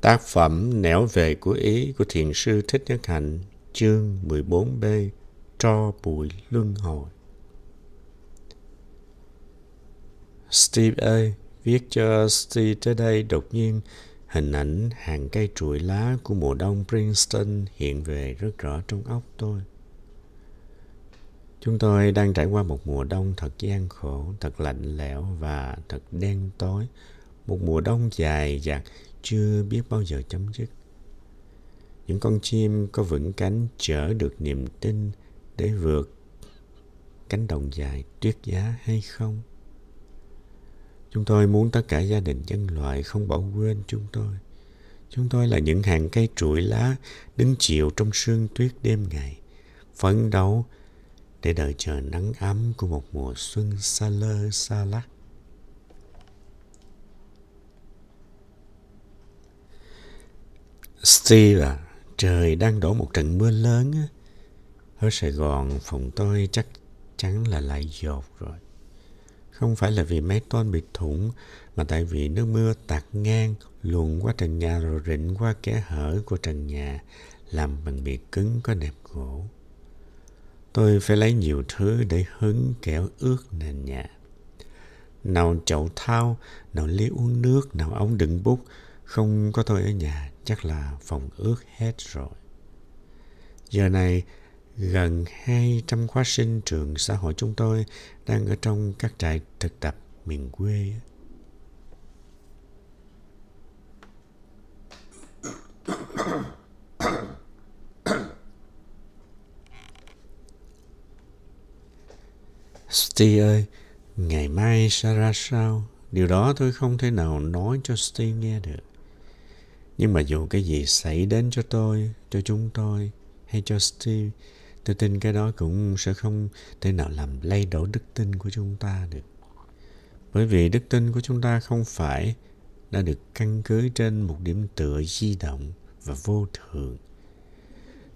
Tác phẩm Nẻo về của Ý của Thiền sư Thích Nhất Hạnh, chương 14b, Tro bụi luân hồi. Steve ơi, viết cho Steve tới đây đột nhiên hình ảnh hàng cây trụi lá của mùa đông Princeton hiện về rất rõ trong óc tôi. Chúng tôi đang trải qua một mùa đông thật gian khổ, thật lạnh lẽo và thật đen tối. Một mùa đông dài dặt chưa biết bao giờ chấm dứt. Những con chim có vững cánh chở được niềm tin để vượt cánh đồng dài tuyết giá hay không? Chúng tôi muốn tất cả gia đình nhân loại không bỏ quên chúng tôi. Chúng tôi là những hàng cây trụi lá đứng chịu trong sương tuyết đêm ngày, phấn đấu để đợi chờ nắng ấm của một mùa xuân xa lơ xa lắc. Steve à, trời đang đổ một trận mưa lớn á. Ở Sài Gòn, phòng tôi chắc chắn là lại dột rồi. Không phải là vì máy tôn bị thủng, mà tại vì nước mưa tạt ngang, luồn qua trần nhà rồi rịn qua kẽ hở của trần nhà, làm bằng bìa cứng có nẹp gỗ. Tôi phải lấy nhiều thứ để hứng kẻo ướt nền nhà. Nào chậu thao, nào ly uống nước, nào ống đựng bút, không có tôi ở nhà, chắc là phòng ước hết rồi. Giờ này, gần 200 khóa sinh trường xã hội chúng tôi đang ở trong các trại thực tập miền quê. Steve ơi, ngày mai sẽ ra sao? Điều đó tôi không thể nào nói cho Steve nghe được. Nhưng mà dù cái gì xảy đến cho tôi, cho chúng tôi hay cho Steve, tôi tin cái đó cũng sẽ không thể nào làm lay đổ đức tin của chúng ta được. Bởi vì đức tin của chúng ta không phải đã được căn cứ trên một điểm tựa di động và vô thường.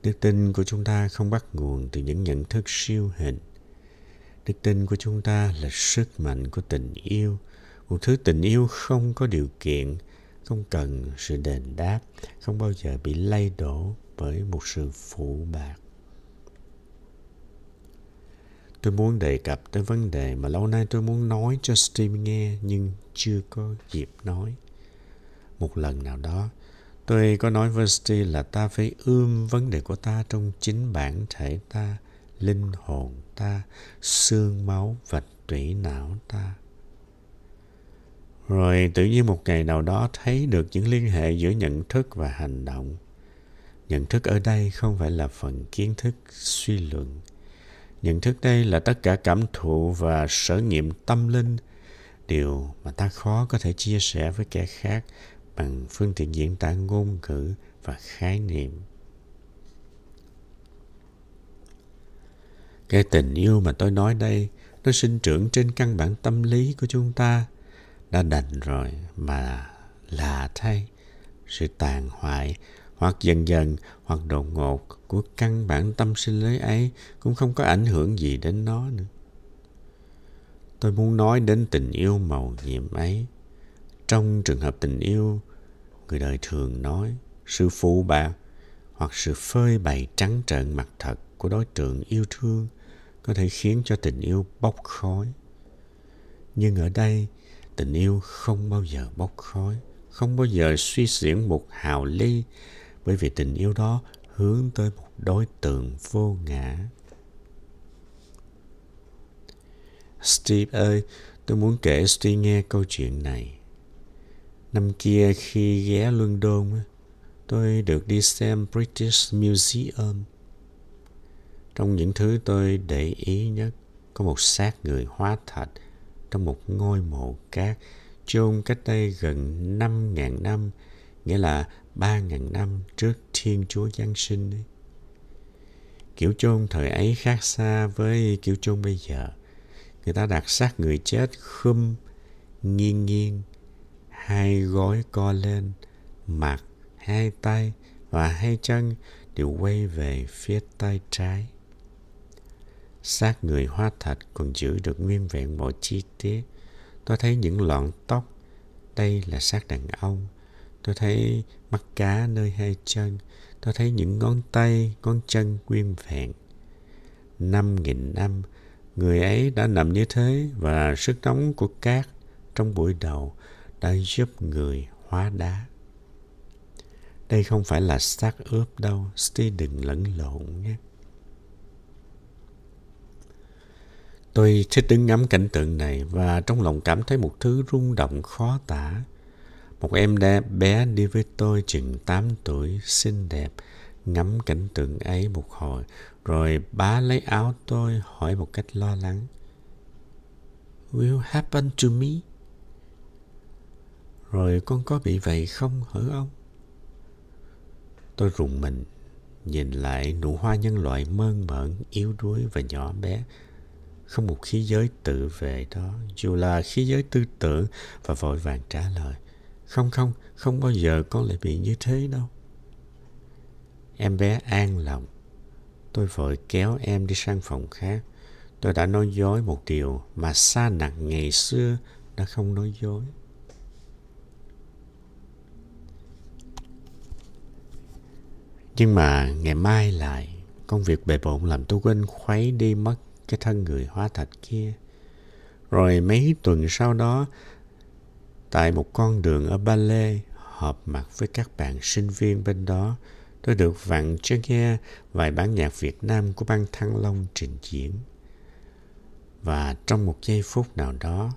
Đức tin của chúng ta không bắt nguồn từ những nhận thức siêu hình. Đức tin của chúng ta là sức mạnh của tình yêu, một thứ tình yêu không có điều kiện, không cần sự đền đáp, không bao giờ bị lay đổ bởi một sự phụ bạc. Tôi muốn đề cập tới vấn đề mà lâu nay tôi muốn nói cho Steve nghe nhưng chưa có dịp nói. Một lần nào đó, tôi có nói với Steve là ta phải ươm vấn đề của ta trong chính bản thể ta, linh hồn ta, xương máu và tủy não ta. Rồi tự nhiên một ngày nào đó thấy được những liên hệ giữa nhận thức và hành động. Nhận thức ở đây không phải là phần kiến thức suy luận. Nhận thức đây là tất cả cảm thụ và sở nghiệm tâm linh, điều mà ta khó có thể chia sẻ với kẻ khác bằng phương tiện diễn tả ngôn ngữ và khái niệm. Cái tình yêu mà tôi nói đây, nó sinh trưởng trên căn bản tâm lý của chúng ta – đã đành rồi mà là thay sự tàn hoại hoặc dần dần hoặc đột ngột của căn bản tâm sinh lý ấy cũng không có ảnh hưởng gì đến nó nữa. Tôi muốn nói đến tình yêu màu nhiệm ấy. Trong trường hợp tình yêu, người đời thường nói sự phụ bạc hoặc sự phơi bày trắng trợn mặt thật của đối tượng yêu thương có thể khiến cho tình yêu bốc khói. Nhưng ở đây, tình yêu không bao giờ bốc khói không bao giờ suy diễn một hào ly bởi vì tình yêu đó hướng tới một đối tượng vô ngã Steve ơi, tôi muốn kể Steve nghe câu chuyện này. Năm kia khi ghé London, tôi được đi xem British Museum. Trong những thứ tôi để ý nhất, có một xác người hóa thạch trong một ngôi mộ cát chôn cách đây gần 5.000 năm, nghĩa là 3.000 năm trước Thiên Chúa Giáng sinh. Ấy. Kiểu chôn thời ấy khác xa với kiểu chôn bây giờ. Người ta đặt xác người chết khum, nghiêng nghiêng, hai gối co lên, mặt, hai tay và hai chân đều quay về phía tay trái xác người hoa thạch còn giữ được nguyên vẹn mọi chi tiết. Tôi thấy những lọn tóc. Đây là xác đàn ông. Tôi thấy mắt cá nơi hai chân. Tôi thấy những ngón tay, ngón chân nguyên vẹn. Năm nghìn năm, người ấy đã nằm như thế và sức nóng của cát trong buổi đầu đã giúp người hóa đá. Đây không phải là xác ướp đâu, Steve đừng lẫn lộn nhé. Tôi thích đứng ngắm cảnh tượng này và trong lòng cảm thấy một thứ rung động khó tả. Một em đã bé đi với tôi chừng 8 tuổi, xinh đẹp, ngắm cảnh tượng ấy một hồi, rồi bá lấy áo tôi hỏi một cách lo lắng. Will happen to me? Rồi con có bị vậy không hả ông? Tôi rùng mình, nhìn lại nụ hoa nhân loại mơn mởn, yếu đuối và nhỏ bé. Không một khí giới tự vệ đó, dù là khí giới tư tưởng và vội vàng trả lời. Không không, không bao giờ con lại bị như thế đâu. Em bé an lòng. Tôi vội kéo em đi sang phòng khác. Tôi đã nói dối một điều mà xa nặng ngày xưa đã không nói dối. Nhưng mà ngày mai lại, công việc bề bộn làm tôi quên khuấy đi mất cái thân người hóa thạch kia. Rồi mấy tuần sau đó, tại một con đường ở Ba Lê, họp mặt với các bạn sinh viên bên đó, tôi được vặn cho nghe vài bản nhạc Việt Nam của ban Thăng Long trình diễn. Và trong một giây phút nào đó,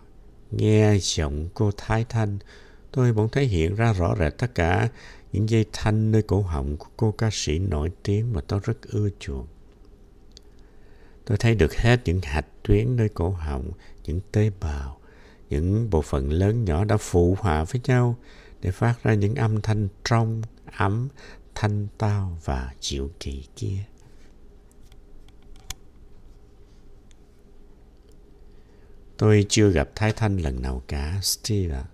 nghe giọng cô Thái Thanh, tôi bỗng thấy hiện ra rõ rệt tất cả những dây thanh nơi cổ họng của cô ca sĩ nổi tiếng mà tôi rất ưa chuộng. Tôi thấy được hết những hạch tuyến nơi cổ họng, những tế bào, những bộ phận lớn nhỏ đã phụ hòa với nhau để phát ra những âm thanh trong, ấm, thanh tao và chịu kỳ kia. Tôi chưa gặp Thái Thanh lần nào cả, Steve ạ.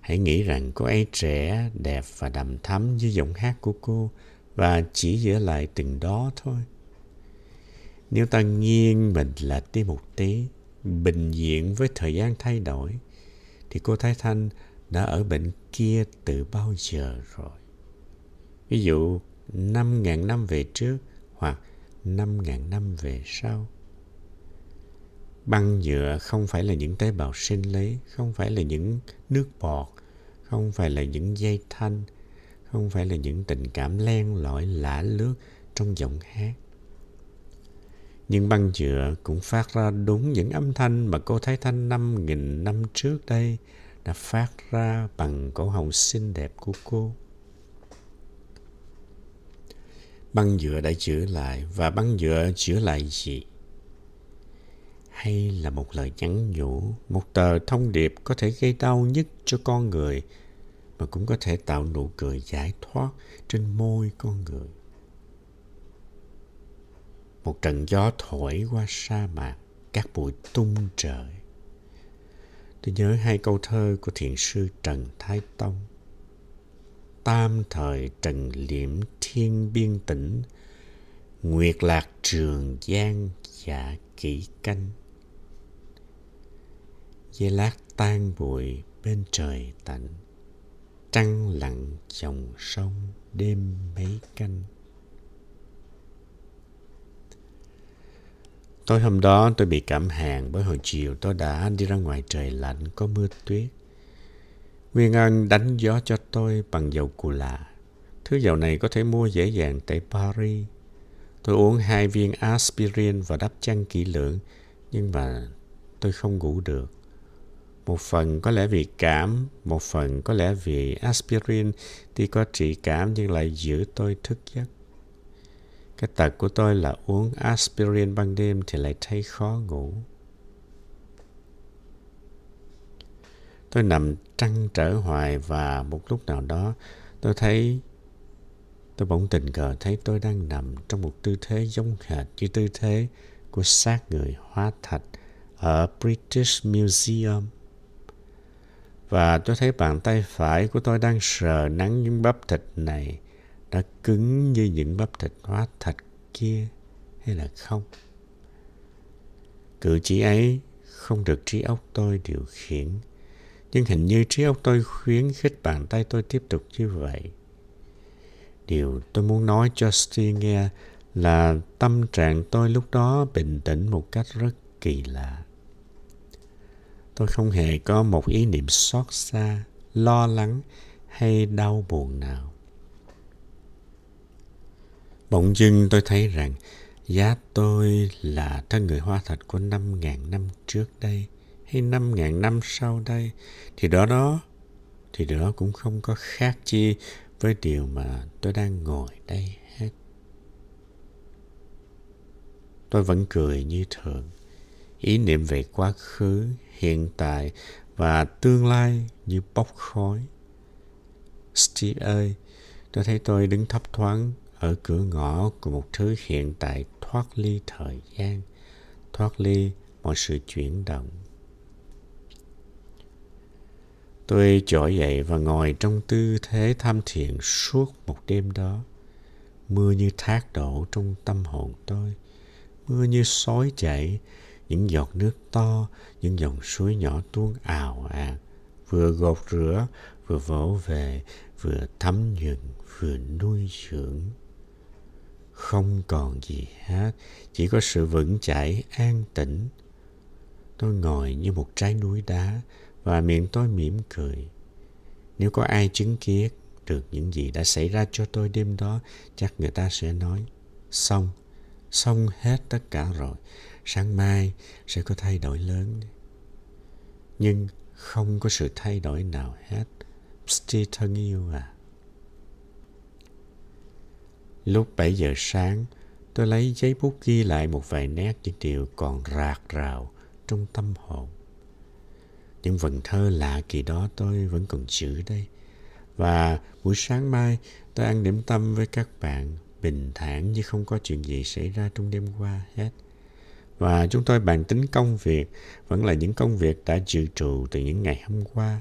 Hãy nghĩ rằng cô ấy trẻ, đẹp và đầm thắm như giọng hát của cô và chỉ giữ lại từng đó thôi. Nếu ta nghiêng mình lệch đi một tí, bình diện với thời gian thay đổi, thì cô Thái Thanh đã ở bệnh kia từ bao giờ rồi. Ví dụ, 5.000 năm về trước hoặc 5.000 năm về sau. Băng nhựa không phải là những tế bào sinh lý, không phải là những nước bọt, không phải là những dây thanh, không phải là những tình cảm len lỏi lả lướt trong giọng hát. Nhưng băng nhựa cũng phát ra đúng những âm thanh mà cô Thái Thanh năm nghìn năm trước đây đã phát ra bằng cổ họng xinh đẹp của cô. Băng nhựa đã chữa lại và băng nhựa chữa lại gì? hay là một lời nhắn nhủ, một tờ thông điệp có thể gây đau nhất cho con người mà cũng có thể tạo nụ cười giải thoát trên môi con người. Một trận gió thổi qua sa mạc, các bụi tung trời. Tôi nhớ hai câu thơ của thiền sư Trần Thái Tông. Tam thời trần liễm thiên biên tĩnh, Nguyệt lạc trường giang dạ kỹ canh dây lát tan bụi bên trời tạnh trăng lặng dòng sông đêm mấy canh Tối hôm đó tôi bị cảm hàn bởi hồi chiều tôi đã đi ra ngoài trời lạnh có mưa tuyết. Nguyên Ân đánh gió cho tôi bằng dầu cù lạ. Thứ dầu này có thể mua dễ dàng tại Paris. Tôi uống hai viên aspirin và đắp chăn kỹ lưỡng, nhưng mà tôi không ngủ được. Một phần có lẽ vì cảm, một phần có lẽ vì aspirin thì có trị cảm nhưng lại giữ tôi thức giấc. Cái tật của tôi là uống aspirin ban đêm thì lại thấy khó ngủ. Tôi nằm trăn trở hoài và một lúc nào đó tôi thấy, tôi bỗng tình cờ thấy tôi đang nằm trong một tư thế giống hệt như tư thế của xác người hóa thạch ở British Museum. Và tôi thấy bàn tay phải của tôi đang sờ nắng những bắp thịt này đã cứng như những bắp thịt hóa thạch kia hay là không? Cử chỉ ấy không được trí óc tôi điều khiển. Nhưng hình như trí óc tôi khuyến khích bàn tay tôi tiếp tục như vậy. Điều tôi muốn nói cho Steve nghe là tâm trạng tôi lúc đó bình tĩnh một cách rất kỳ lạ. Tôi không hề có một ý niệm xót xa, lo lắng hay đau buồn nào. Bỗng dưng tôi thấy rằng giá tôi là thân người hoa thật của năm ngàn năm trước đây hay năm ngàn năm sau đây thì đó đó thì đó cũng không có khác chi với điều mà tôi đang ngồi đây hết. Tôi vẫn cười như thường. Ý niệm về quá khứ, hiện tại và tương lai như bốc khói. Steve ơi, tôi thấy tôi đứng thấp thoáng ở cửa ngõ của một thứ hiện tại thoát ly thời gian, thoát ly mọi sự chuyển động. Tôi trỗi dậy và ngồi trong tư thế tham thiền suốt một đêm đó. Mưa như thác đổ trong tâm hồn tôi. Mưa như sói chảy, những giọt nước to, những dòng suối nhỏ tuôn ào ạt, vừa gột rửa, vừa vỗ về, vừa thấm nhuận, vừa nuôi dưỡng. Không còn gì hết, chỉ có sự vững chãi, an tĩnh. Tôi ngồi như một trái núi đá, và miệng tôi mỉm cười. Nếu có ai chứng kiến được những gì đã xảy ra cho tôi đêm đó, chắc người ta sẽ nói, xong, xong hết tất cả rồi, sáng mai sẽ có thay đổi lớn. Nhưng không có sự thay đổi nào hết. Steve thân yêu à. Lúc 7 giờ sáng, tôi lấy giấy bút ghi lại một vài nét những điều còn rạc rào trong tâm hồn. Những vần thơ lạ kỳ đó tôi vẫn còn giữ đây. Và buổi sáng mai tôi ăn điểm tâm với các bạn bình thản như không có chuyện gì xảy ra trong đêm qua hết. Và chúng tôi bàn tính công việc vẫn là những công việc đã dự trù từ những ngày hôm qua.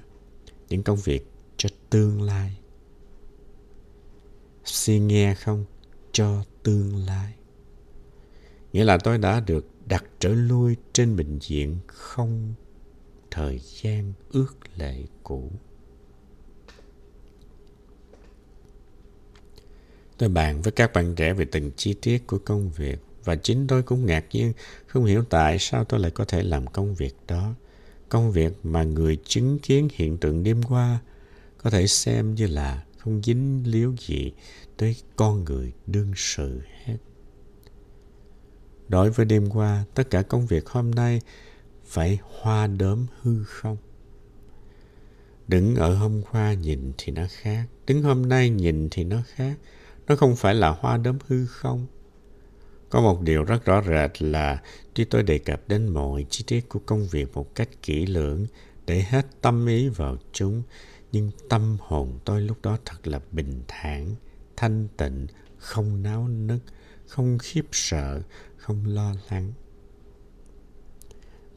Những công việc cho tương lai. Xin nghe không? Cho tương lai. Nghĩa là tôi đã được đặt trở lui trên bệnh viện không thời gian ước lệ cũ tôi bàn với các bạn trẻ về từng chi tiết của công việc và chính tôi cũng ngạc nhiên không hiểu tại sao tôi lại có thể làm công việc đó công việc mà người chứng kiến hiện tượng đêm qua có thể xem như là không dính líu gì tới con người đương sự hết. Đối với đêm qua, tất cả công việc hôm nay phải hoa đốm hư không? Đứng ở hôm qua nhìn thì nó khác, đứng hôm nay nhìn thì nó khác. Nó không phải là hoa đốm hư không? Có một điều rất rõ rệt là tuy tôi đề cập đến mọi chi tiết của công việc một cách kỹ lưỡng để hết tâm ý vào chúng nhưng tâm hồn tôi lúc đó thật là bình thản, thanh tịnh, không náo nức, không khiếp sợ, không lo lắng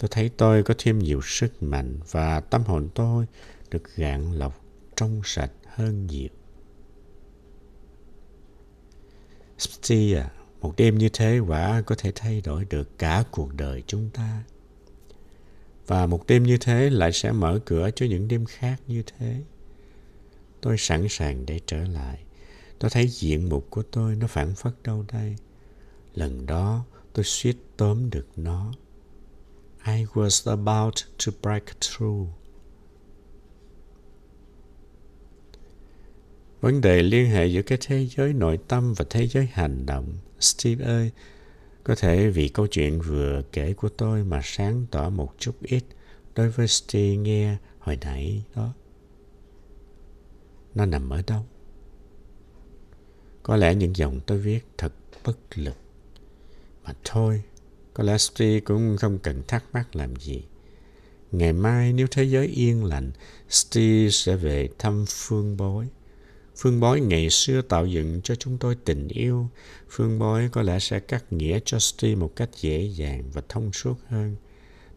tôi thấy tôi có thêm nhiều sức mạnh và tâm hồn tôi được gạn lọc, trong sạch hơn nhiều. Một đêm như thế quả có thể thay đổi được cả cuộc đời chúng ta. Và một đêm như thế lại sẽ mở cửa cho những đêm khác như thế. Tôi sẵn sàng để trở lại. Tôi thấy diện mục của tôi nó phản phất đâu đây. Lần đó tôi suýt tóm được nó. I was about to break through. Vấn đề liên hệ giữa cái thế giới nội tâm và thế giới hành động. Steve ơi, có thể vì câu chuyện vừa kể của tôi mà sáng tỏ một chút ít đối với Steve nghe hồi nãy đó. Nó nằm ở đâu? Có lẽ những dòng tôi viết thật bất lực. Mà thôi, có lẽ Steve cũng không cần thắc mắc làm gì. Ngày mai nếu thế giới yên lành, Steve sẽ về thăm Phương Bối. Phương bói ngày xưa tạo dựng cho chúng tôi tình yêu. Phương bói có lẽ sẽ cắt nghĩa cho Steve một cách dễ dàng và thông suốt hơn.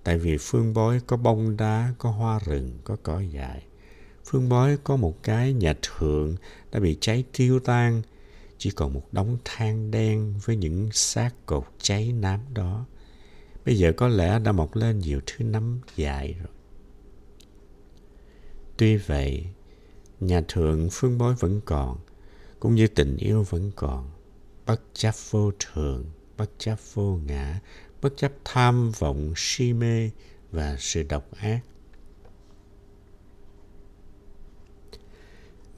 Tại vì Phương bói có bông đá, có hoa rừng, có cỏ dại. Phương bói có một cái nhà thượng đã bị cháy tiêu tan, chỉ còn một đống than đen với những xác cột cháy nám đó. Bây giờ có lẽ đã mọc lên nhiều thứ nấm dài rồi. Tuy vậy, nhà thượng phương bối vẫn còn, cũng như tình yêu vẫn còn, bất chấp vô thường, bất chấp vô ngã, bất chấp tham vọng, si mê và sự độc ác.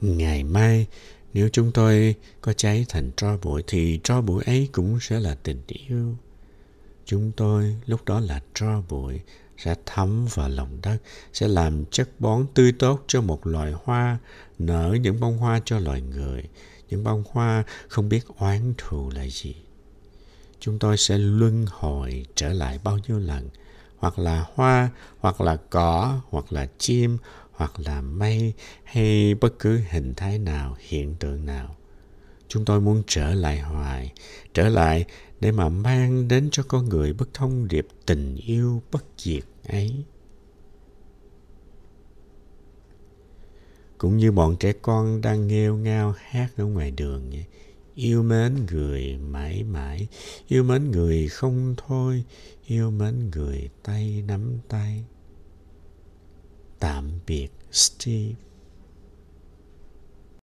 Ngày mai, nếu chúng tôi có cháy thành tro bụi thì tro bụi ấy cũng sẽ là tình yêu. Chúng tôi lúc đó là tro bụi sẽ thấm vào lòng đất, sẽ làm chất bón tươi tốt cho một loài hoa, nở những bông hoa cho loài người, những bông hoa không biết oán thù là gì. Chúng tôi sẽ luân hồi trở lại bao nhiêu lần, hoặc là hoa, hoặc là cỏ, hoặc là chim, hoặc là mây hay bất cứ hình thái nào, hiện tượng nào. Chúng tôi muốn trở lại hoài, trở lại để mà mang đến cho con người bức thông điệp tình yêu bất diệt ấy. Cũng như bọn trẻ con đang nghêu ngao hát ở ngoài đường vậy. Yêu mến người mãi mãi, yêu mến người không thôi, yêu mến người tay nắm tay. Tạm biệt Steve.